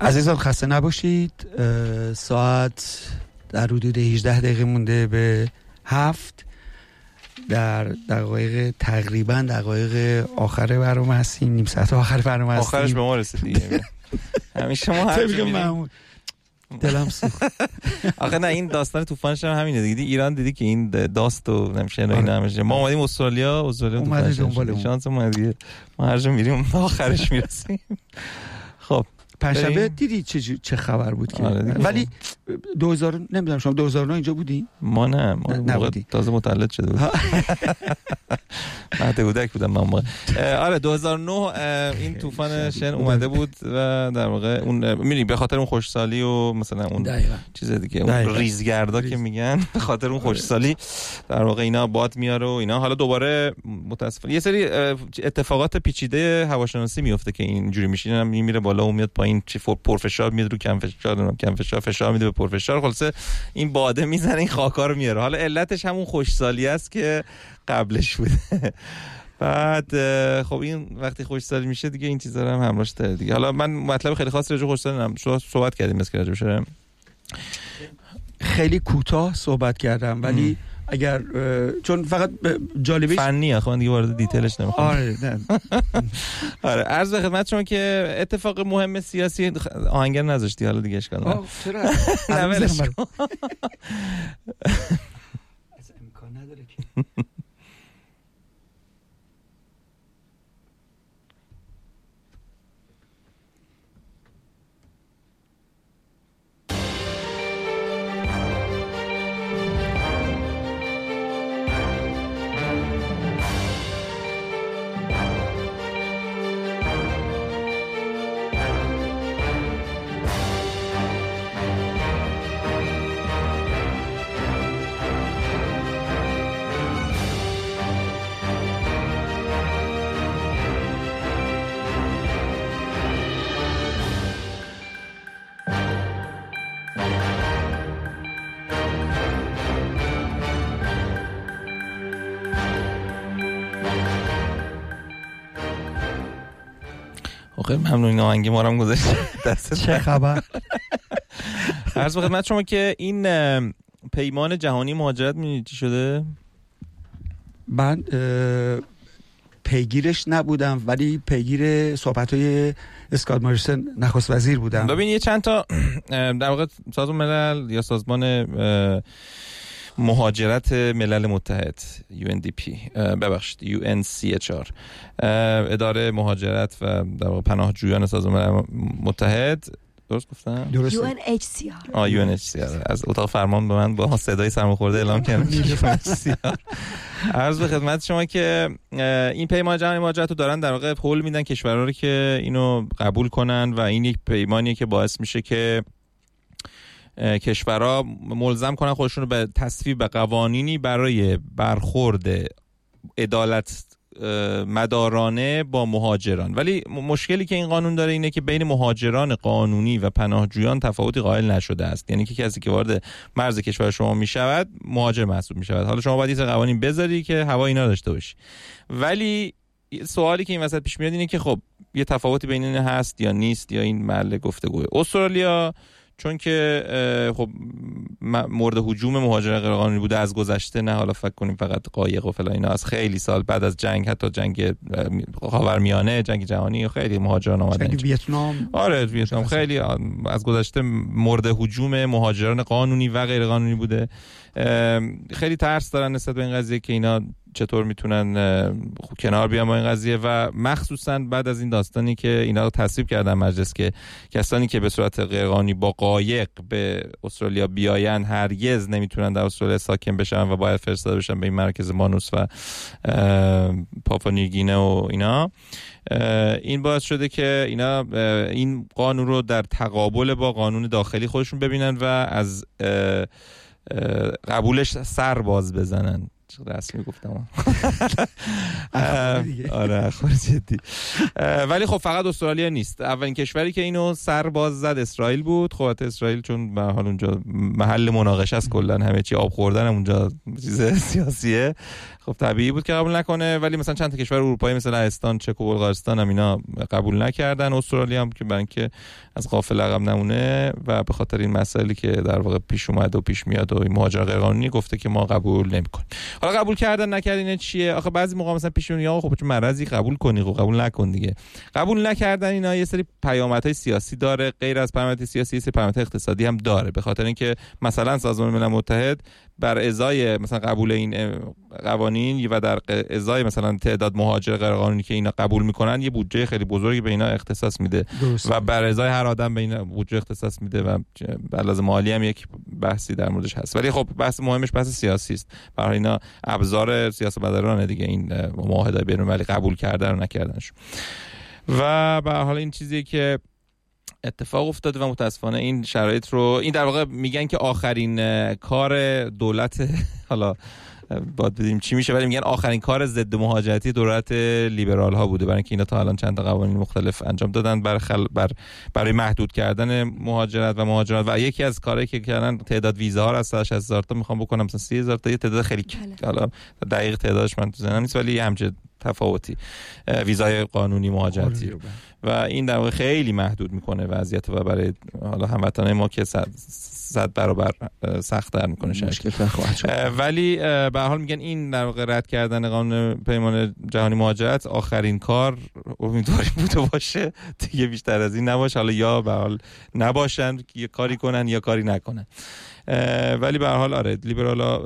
عزیزان خسته نباشید. ساعت در حدود 18 دقیقه مونده به هفت. در دقایق تقریبا دقایق آخر برنامه هستیم. نیم ساعت آخر برنامه هستیم. آخرش به ما رسید دیگه همیشه ما هر دلم سوخت. آخه نه این داستان طوفانش هم همینه دیدی؟ ایران دیدی که این داست و نمیشه اینا نمیشه ما اومدیم استرالیا. استرالیا اومده دنبال شانس ما دیگه. ما هر جا میریم آخرش می‌رسیم. خب. پنجشنبه دیدی چه چه خبر بود که؟ آره ولی 2000 نمی‌دونم شما 2009 اینجا بودی؟ ما نه ما نبودی. تازه متولد شده بود مهد کودک بودم من موقع. آره 2009 این طوفان شن اومده بود و در واقع اون می‌دونی به خاطر اون خوشسالی و مثلا اون. چیز دیگه اون ریزگردا که میگن به خاطر اون خوشسالی در واقع اینا باد میاره و اینا. حالا دوباره متاسفانه یه سری اتفاقات پیچیده هواشناسی میفته که اینجوری میشینه میره بالا و میاد پایین. چی پرفشار میاد رو کم فشار کم فشار فشار میده به پرفشار. خلاصه این باده می‌زنه این خاکا رو میاره. حالا علتش همون خوشسالی است که قبلش بوده. بعد خب این وقتی خوشسالی میشه دیگه این چیزا هم همراهش داره دیگه. حالا من مطلب خیلی خاصی راجع خوشسالی نم صحبت کردیم مثل راجع خیلی کوتاه صحبت کردم ولی اگر چون فقط جالبش فنی خب من دیگه وارد دیتیلش نمی‌خوام. آره نه. آره عرض به خدمت شما که اتفاق مهم سیاسی آهنگر نذاشتی حالا دیگه اشکال نداره. چرا؟ نه ولش کن. امکان نداره که. خیلی ممنون. این آهنگی ما هم گذاشت دست چه خبر؟ عرض به خدمت شما که این پیمان جهانی مهاجرت می‌دونید چی شده؟ من پیگیرش نبودم ولی پیگیر صحبت های اسکات ماریسن نخست وزیر بودم. ببین یه چند تا در واقع سازمان ملل یا سازمان مهاجرت ملل متحد UNDP ببخشید UNCHR اداره مهاجرت و در واقع پناهجویان سازمان متحد. درست گفتم؟ درست UNHCR آه UNHCR از اتاق فرمان به من با صدای سرماخورده اعلام کردن. عرض به خدمت شما که این پیمان جهانی مهاجرت رو دارن در واقع پول میدن کشورها رو که اینو قبول کنن و این یک پیمانیه که باعث میشه که کشورها ملزم کنن خودشون رو به تصویب قوانینی برای برخورد عدالت مدارانه با مهاجران. ولی مشکلی که این قانون داره اینه که بین مهاجران قانونی و پناهجویان تفاوتی قائل نشده است. یعنی که کسی که وارد مرز کشور شما می شود مهاجر محسوب می شود حالا شما باید این قوانین بذاری که هوا اینا داشته باشی. ولی سوالی که این وسط پیش میاد اینه که خب یه تفاوتی بین این هست یا نیست یا این محل گفتگوه. استرالیا چون که خب مورد حجوم مهاجران غیرقانونی بوده از گذشته نه حالا فکر کنیم فقط قایق و فلان اینا از خیلی سال بعد از جنگ حتی جنگ خاورمیانه جنگ جهانی خیلی مهاجران آمدن جنگ ویتنام. آره ویتنام. خیلی از گذشته مورد حجوم مهاجران قانونی و غیر قانونی بوده خیلی ترس دارن نسبت به این قضیه که اینا چطور می‌تونن کنار بیان با این قضیه و مخصوصا بعد از این داستانی که اینا رو تصویب کردن مجلس که کسانی که به صورت غیرقانونی با قایق به استرالیا بیاین هرگز نمی‌تونن در استرالیا ساکن بشن و باید فرستاده بشن به این مرکز مانوس و پاپانیگینه و اینا. این باعث شده که اینا این قانون رو در تقابل با قانون داخلی خودشون ببینن و از قبولش سر باز بزنن. رسمی گفتم. آره اخبار جدی. ولی خب فقط استرالیا نیست. اولین کشوری که اینو سر باز زد اسرائیل بود. خب اسرائیل چون به حال اونجا محل مناقشه است کلا همه چی آب خوردن اونجا چیز سیاسیه. خب طبیعی بود که قبول نکنه ولی مثلا چند تا کشور اروپایی مثل لهستان چک و بلغارستان هم اینا قبول نکردن. استرالیا هم که برای اینکه از قافل عقب نمونه و به خاطر این مسائلی که در واقع پیش اومد و پیش میاد و مهاجر غیرقانونی گفته که ما قبول نمی‌کنیم. حالا قبول کردن نکردین چیه؟ آخه بعضی موقع مثلا پیش میاد خب چه مرضی قبول کنی خب قبول نکن دیگه. قبول نکردن اینا یه سری پیامدهای سیاسی داره غیر از پیامدهای سیاسی سری پیامدهای اقتصادی هم داره. به خاطر اینکه مثلا سازمان ملل متحد بر ازای مثلا قبول این قوانین و در ازای مثلا تعداد مهاجر غیرقانونی که اینا قبول می‌کنن یه بودجه خیلی بزرگی به اینا اختصاص میده. و بر ازای هر آدم به اینا بودجه اختصاص میده و لازم مالی هم یک بحثی در موردش هست. ولی خب بحث مهمش بحث سیاسی است. برای اینا ابزار سیاستمداران دیگه. این معاهده بین‌المللی قبول کردن و نکردنش. و به حال این چیزی که اتفاق افتاده و متاسفانه این شرایط رو این در واقع میگن که آخرین کار دولت حالا باید بدیم چی میشه ولی میگن آخرین کار ضد مهاجرتی دولت لیبرال ها بوده برای اینکه اینا تا الان چند تا قوانین مختلف انجام دادن بر خل... بر برای محدود کردن مهاجرت و مهاجرت و یکی از کارهایی که کردن تعداد ویزاها رو از 60000 تا می‌خوام بکنم مثلا 30000 تا یه تعداد خیلی بله. حالا دقیق تعدادش من تو ذهنم نیست ولی همچه تفاوتی. ویزای قانونی مهاجرتی. و این در واقع خیلی محدود می‌کنه وضعیت و برای حالا هموطنان ما که صد, صد برابر سخت در می‌کنه ولی به حال میگن این در واقع رد کردن قانون پیمان جهانی مهاجرت آخرین کار امیدواریم بوده باشه. دیگه بیشتر از این نباشه. حالا یا به حال نباشن یه کاری کنن یا کاری نکنن. ولی به حال آره لیبرالا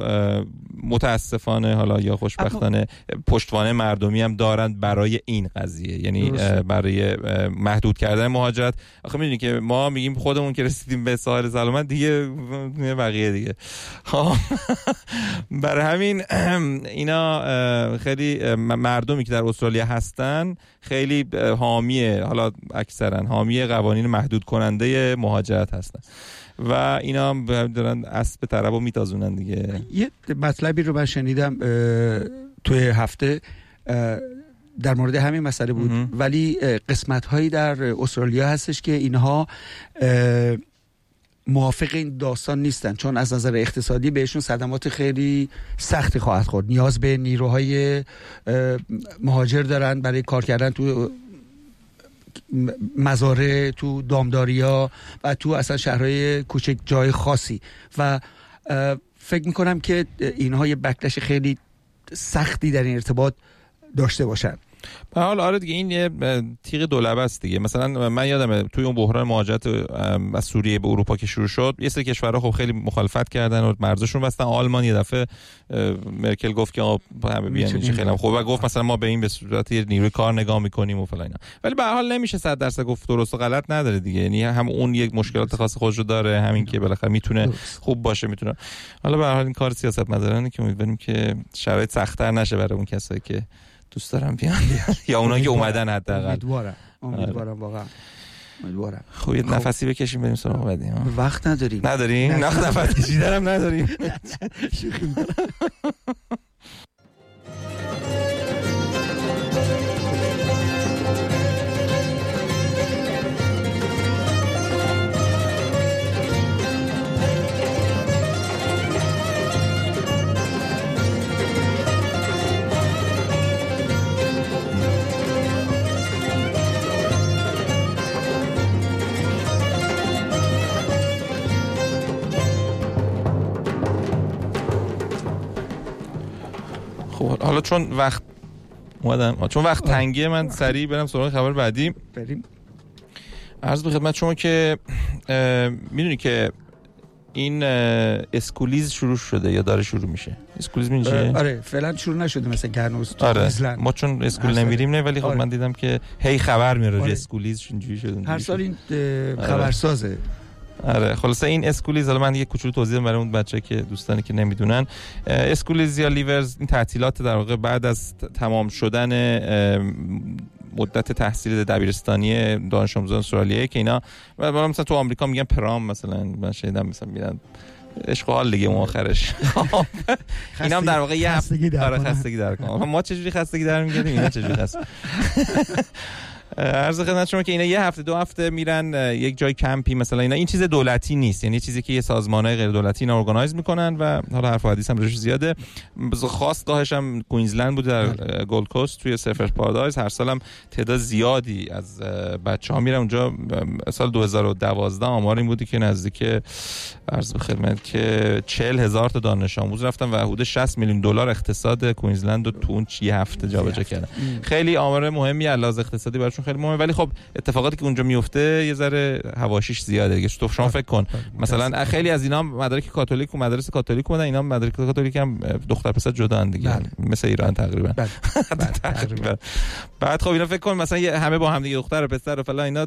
متاسفانه حالا یا خوشبختانه پشتوانه مردمی هم دارند برای این قضیه. یعنی برای محدود کردن مهاجرت. آخه می‌دونی که ما میگیم خودمون که رسیدیم به ساحل سلامت دیگه بقیه دیگه. خب. برای همین اینا خیلی مردمی که در استرالیا هستن خیلی حامی حالا اکثرا حامی قوانین محدود کننده مهاجرت هستن. و اینا هم دارن اسب طرب رو میتازونن دیگه. یه مطلبی رو من شنیدم توی هفته در مورد همین مسئله بود. ولی قسمت هایی در استرالیا هستش که اینها موافق این داستان نیستن. چون از نظر اقتصادی بهشون صدمات خیلی سختی خواهد خورد. نیاز به نیروهای مهاجر دارن برای کار کردن تو مزاره تو دامداریا و تو اصلا شهرهای کوچک جای خاصی. و فکر می‌کنم که اینها یه بکلش خیلی سختی در این ارتباط داشته باشند به حال آره دیگه این یه تیغ دولبه است دیگه. مثلا من یادمه توی اون بحران مهاجرت از سوریه به اروپا که شروع شد یه سری کشورها خب خیلی مخالفت کردن و مرزشون بستن. آلمان یه دفعه مرکل گفت که همه بیان خیلی خوب. و گفت مثلا ما به این به صورت یه نیروی کار نگاه می‌کنیم و فلان ولی به حال نمیشه 100 درصد گفت درست و غلط نداره دیگه. یعنی هم اون یک مشکلات خاص خودش رو داره همین که بالاخره می‌تونه خوب باشه می‌تونه. حالا به حال این کار سیاست مدارانه که امیدواریم که شرایط سختتر نشه برای اون کسایی که دوست دارم بیان. یا اونا که اومدن حداقل. امیدوارم. امیدوارم واقعا. امیدوارم. خب. یه نفسی بکشیم بریم سراغ بعدی. وقت نداریم. نداریم؟ نه. نفس کشیدنم نداریم. حالا چون وقت اومدم. چون وقت تنگیه من سریع برم سراغ خبر بعدی. بریم. عرض به خدمت شما که می‌دونی که این Schoolies شروع شده یا داره شروع میشه؟ Schoolies میشه آره فعلا شروع نشده مثل گرنوز آره. ما چون school نمیریم نه ولی خب آره. من دیدم که هی خبر میاره آره. Schoolies اینجوری شده هر سال این خبرسازه. آره خلاصه این Schoolies حالا من یه کوچولو توضیح برای اون بچه که دوستانی که نمی‌دونن. Schoolies یا Leavers این تعطیلات در واقع بعد از تمام شدن مدت تحصیل دبیرستانی دانش آموزان استرالیایی که اینا مثلا تو آمریکا میگن prom مثلا من شنیدم مثلا میگن عشق حال دیگه اون آخرش. اینا هم در واقع یه خستگی در آره خستگی در ما چجوری خستگی در می‌گیریم؟ اینا چجوری خست عرض خدمت شما که اینا یه هفته دو هفته میرن یک جای کمپی مثلا. اینا این چیز دولتی نیست. یعنی چیزی که یه سازمانهای غیر دولتی اینا organize می‌کنن و حالا حرف حدیث هم روش زیاده. خاص گاهش هم کوینزلند بود در بله. گولد کوست توی سرفر پارادایز. هر سالم تعداد زیادی از بچه ها میرن. اونجا سال 2012 آمار این بودی که نزدیک عرض به خدمت که 40 هزار تا دانش آموز رفتن و حدود 60 میلیون دلار اقتصاد کوینزلند رو تو اون یه هفته جابجا کردن. خیلی آمار مهمی علاوه اقتصادی براشون خیلی مهمه. ولی خب اتفاقاتی که اونجا میفته یه ذره هواشیش زیاده دیگه. تو شما فکر کن. مثلا خیلی از اینا مدارک کاتولیک و مدرسه کاتولیک اومدن. اینا مدارک کاتولیک هم دختر پسر جدا دیگه. بله. مثل ایران تقریبا. بله. بله. بعد خب اینا فکر کن مثلا همه با هم دیگه دختر و پسر و فلان اینا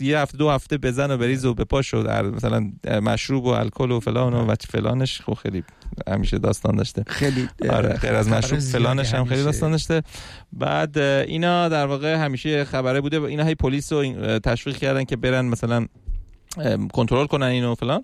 یه هفته دو هفته بزن و بریز و به پاش و مثلا مشروب و الکل و فلان و فلانش. خب خیلی همیشه داستان داشته. خیلی آره غیر از مشروب فلانش هم خیلی داستان داشته. بعد اینا در واقع همیشه خبره بوده. اینا هی پلیس رو تشویق کردن که برن مثلا کنترل کنن اینو فلان.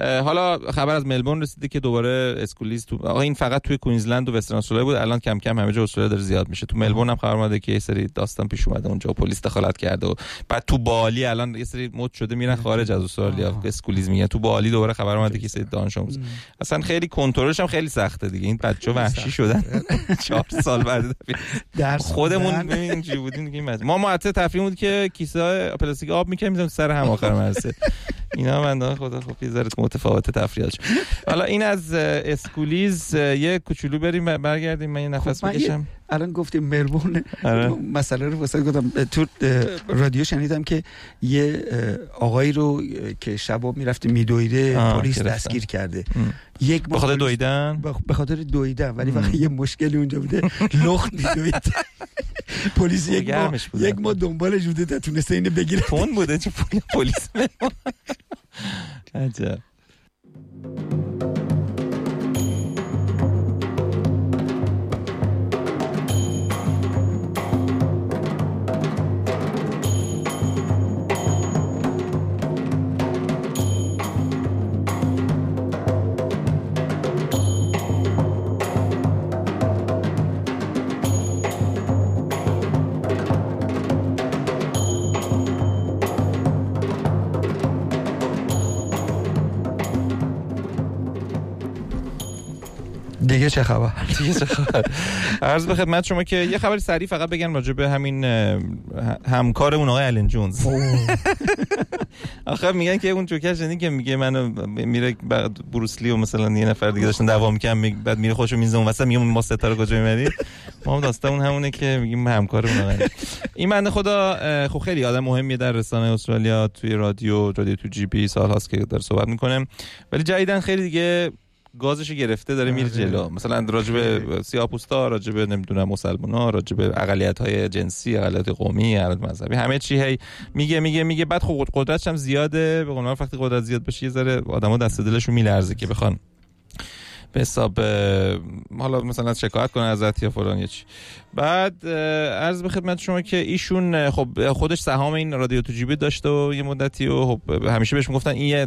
حالا خبر از ملبورن رسیده که دوباره Schoolies تو آقا این فقط توی کوینزلند و Western Australia بود الان کم کم همه جا استرالیا داره زیاد میشه. تو ملبورن هم خبر اومده که یه سری داستان پیش اومده اونجا پلیس دخالت کرده و بعد تو بالی الان یه سری مد شده میرن خارج از استرالیا Schoolies میگن. تو بالی دوباره خبر اومده که یه سری دانش آموز. اصلا خیلی کنترلش هم خیلی سخته دیگه. این بچه وحشی شدن. 4 سال بعد خودمون ببین چی بودیم ما ما تفریح بود که کیسه پلاستیک آب می‌کنیم سر هم آخر مدرسه. اینا بنده خدا خب یه ذره متفاوت تفریحش حالا این از اسکولیز یه کوچولو بریم برگردیم. من یه نفس خب بکشم الان گفتیم مربون آره. مسئله رو واسه گفتم تو رادیو شنیدم که یه آقایی رو که شبا می‌رفته میدویده پلیس دستگیر کرده. یک به خاطر دویدن؟ به خاطر دویدن ولی وقتی یه مشکلی اونجا بوده. لخت میدوید پلیس یک ما یک ما دنبالش بوده تا تونسته اینو بگیره. تون بوده چه پلیس عجب. دیگه چه خبر؟ دیگه چه خبر؟ عرض به خدمت شما که یه خبر سریع فقط بگم راجع به همین همکارمون آقای الین جونز. آخه میگن که اون جوکر شنید که میگه منو میره بروسلی و مثلا یه نفر دیگه داشتن دعوا می‌کنن بعد میره خوشو میزه اون واسه میگه ما ستاره کجا می‌برید ما هم داستان همونه که میگیم همکارمون آقای این بنده خدا خب خیلی آدم مهمیه در رسانه استرالیا توی رادیو رادیو تو جی پی سال هاست که داره صحبت می‌کنه. ولی جدیدن خیلی دیگه گازش گرفته داره میره آره. جلو. مثلا راجب سیاپوستا راجب نمی‌دونم مسلمونا راجب اقلیت های جنسی اقلیت قومی اقلیت مذهبی همه چی هی میگه میگه میگه. بعد خب قدرتش هم زیاده. به قول وقتی قدرت زیاد بشه یه ذره آدما دست دلشون میلرزه که بخوان به حساب حالا مثلا شکایت کنه ازت یا فلان یا چی. بعد عرض به خدمت شما که ایشون خب خودش سهام این رادیو تو جیبی داشته و یه مدتی و خب همیشه بهش می‌گفتن این یه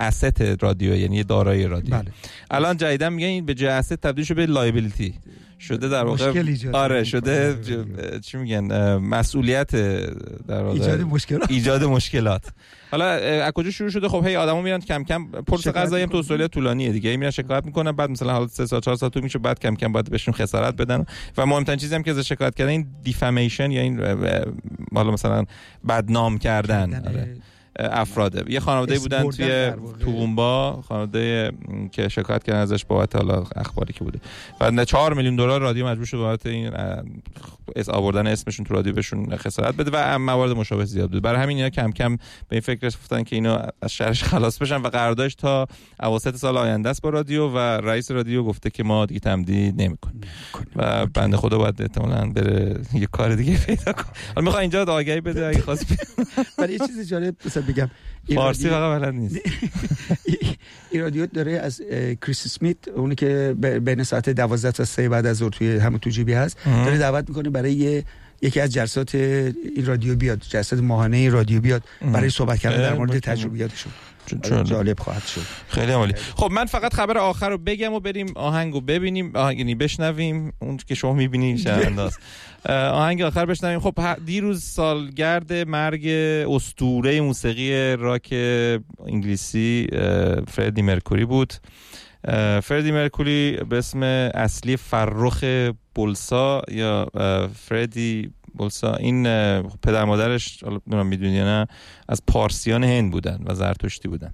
asset رادیو یعنی یه دارایی رادیو. بله. الان جدیدا میگن این به جای asset تبدیل شده به liability شده در واقع آره شده چی میگن مسئولیت در واقع ایجاد مشکلات. ایجاد مشکلات. حالا از کجا شروع شده؟ خب هی آدما میرن کم کم پروسه قضایی هم تو استرالیا طولانیه دیگه. میرن شکایت می‌کنن بعد مثلا حالا 3 سال 4 سال تو میشه بعد کم کم باید بهشون خسارت بدن. و مهمترین چیزی هم که از شکایت کردن این defamation یا این حالا مثلا بدنام کردن. آره. افراده. یه خانواده بودن توی توبونبا خانواده که شکایت کردن ازش بابت حالا اخباری که بوده. و 4 میلیون دلار رادیو مجبور شد بابت این اس آوردن اسمشون تو رادیو بهشون خسارت بده و موارد مشابه زیاد بود. برای همین اینا کم کم به این فکر رفتن که اینا از شرش خلاص بشن و قراردادش تا اواسط سال آینده است با رادیو و رئیس رادیو گفته که ما دیگه تمدید نمی‌کنیم. و بنده خدا باید احتمالاً بره یه کار دیگه پیدا کنه. حالا می‌خوام اینجا آگهی بده اگه خواست ولی یه چیز جالب بگم. فارسی فقط بلد نیست. رادیو داره از کریس سمیت اونی که بین ساعت 12 تا 3 بعد از ظهر توی همون تو جیبی هست داره دعوت می‌کنه برای یه یکی از جلسات این رادیو بیاد جلسات ماهانه این رادیو بیاد برای صحبت کردن در مورد تجربیاتشون. جالب خواهد شد. خیلی عالی. خب من فقط خبر آخر رو بگم و بریم آهنگو ببینیم. آهنگ یعنی بشنویم. اون که شما می‌بینید شنونداست آهنگ آخر بشنویم. خب دیروز سالگرد مرگ استوره موسیقی راک انگلیسی فردی مرکوری بود. فردی مرکوری به اسم اصلی فرخ بولسا یا فردی بولسا. این پدر مادرش می‌دونی نه از پارسیان هند بودن و زرتشتی بودن.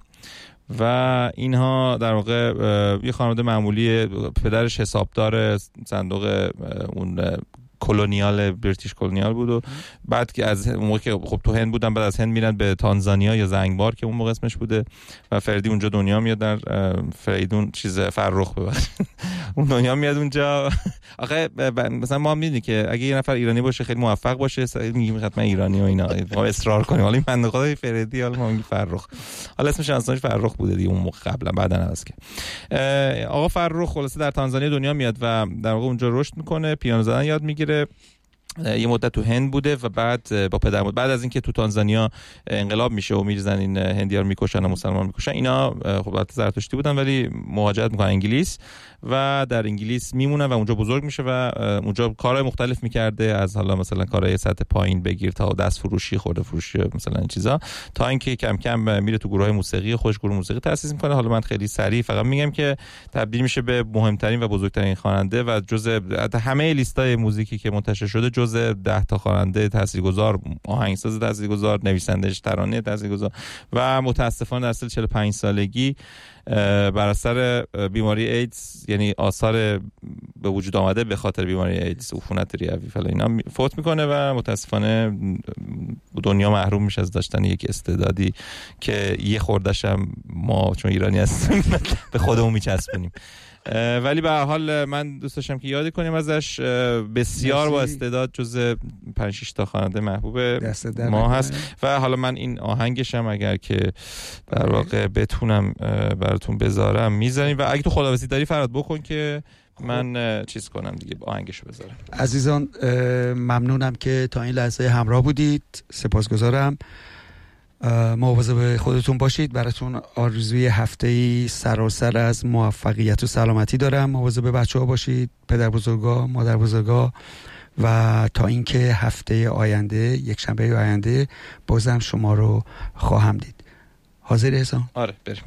و اینها در واقع یه خانواده معمولی پدرش حسابدار صندوق اون کلونیال بریتیش کلونیال بود و بعد که از موقع که خب تو هند بودن بعد از هند میرن به تانزانیا یا زنگبار که اون موقع اسمش بوده و فردی اونجا دنیا میاد در فریدون چیز فرخ ببخشید. اون دنیا میاد اونجا. آخه مثلا ما می‌دونی که اگه یه نفر ایرانی باشه خیلی موفق باشه میگیم حتما ایرانی و اینا. ما اصرار کنیم. حالا این خدای فردی حالا ما فرخ. حالا اسمش اصلا فرخ بوده دیگه اون موقع قبلا بعدا هست که. آقا فرخ خلاصه در تانزانیا دنیا میاد و در واقع اونجا رشد می‌کنه پیانو زدن یاد می‌گیره. Yeah. یه مدت تو هند بوده و بعد با پدر بعد از اینکه تو تانزانیا انقلاب میشه و میرزن این هندیار می‌کشن و مسلمان می‌کشن اینا خب زرتشتی بودن ولی مهاجرت می‌کنن انگلیس و در انگلیس میمونه و اونجا بزرگ میشه و اونجا کارهای مختلف می‌کرده از حالا مثلا کارهای سطح پایین بگیر تا دست فروشی خورده فروشی مثلا این چیزا. تا اینکه کم کم میره تو گروه های موسیقی خوش گروه موسیقی تاسیس می‌کنه. حالا من خیلی سریع فقط میگم که تبدیل میشه به مهمترین و بزرگترین خواننده و جزء همه لیستای موزیکی که منتشر شده جزء 10 تا خواننده تاثیرگذار آهنگساز تاثیرگذار نویسندش ترانه تاثیرگذار و متاسفانه در سال 45 سالگی بر اثر بیماری ایدز یعنی آثار به وجود آمده به خاطر بیماری ایدز عفونت ریوی فلا اینا فوت می‌کنه و متاسفانه دنیا محروم میشه از داشتن یک استعدادی که یه خوردش هم ما چون ایرانی هستیم به خودمون میچسبونیم. ولی به حال من دوست داشتم که یادی کنیم ازش بسیار با استعداد جز 5 6 تا خواننده محبوب ما هست. و حالا من این آهنگشم اگر که در واقع بتونم براتون بذارم می‌ذاریم و اگه تو خداویسی داری فراد بکن که من چیز کنم دیگه آهنگشو بذارم. عزیزان ممنونم که تا این لحظه همراه بودید. سپاسگزارم. مواظب خودتون باشید. براتون آرزوی هفته ای سراسر از موفقیت و سلامتی دارم. مواظب بچه ها باشید پدر بزرگا مادر بزرگا و تا اینکه هفته آینده یک شنبه آینده بازم شما رو خواهم دید. حاضر احسان؟ آره بریم.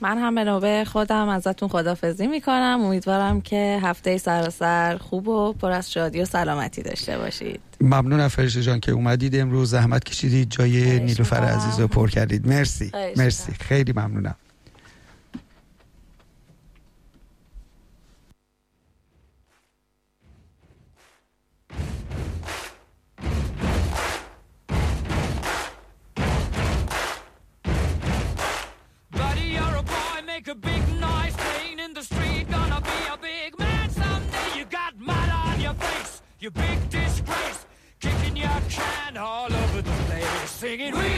من هم به نوبه خودم ازتون خدافزی می‌کنم. امیدوارم که هفته سراسر خوب و پر از شادی و سلامتی داشته باشید. ممنون فرشته جان که اومدید. امروز زحمت کشیدید. جای نیلوفر عزیز رو پر کردید. مرسی. مرسی. خیلی ممنونم. You big disgrace. Kicking your can all over the place, singing, We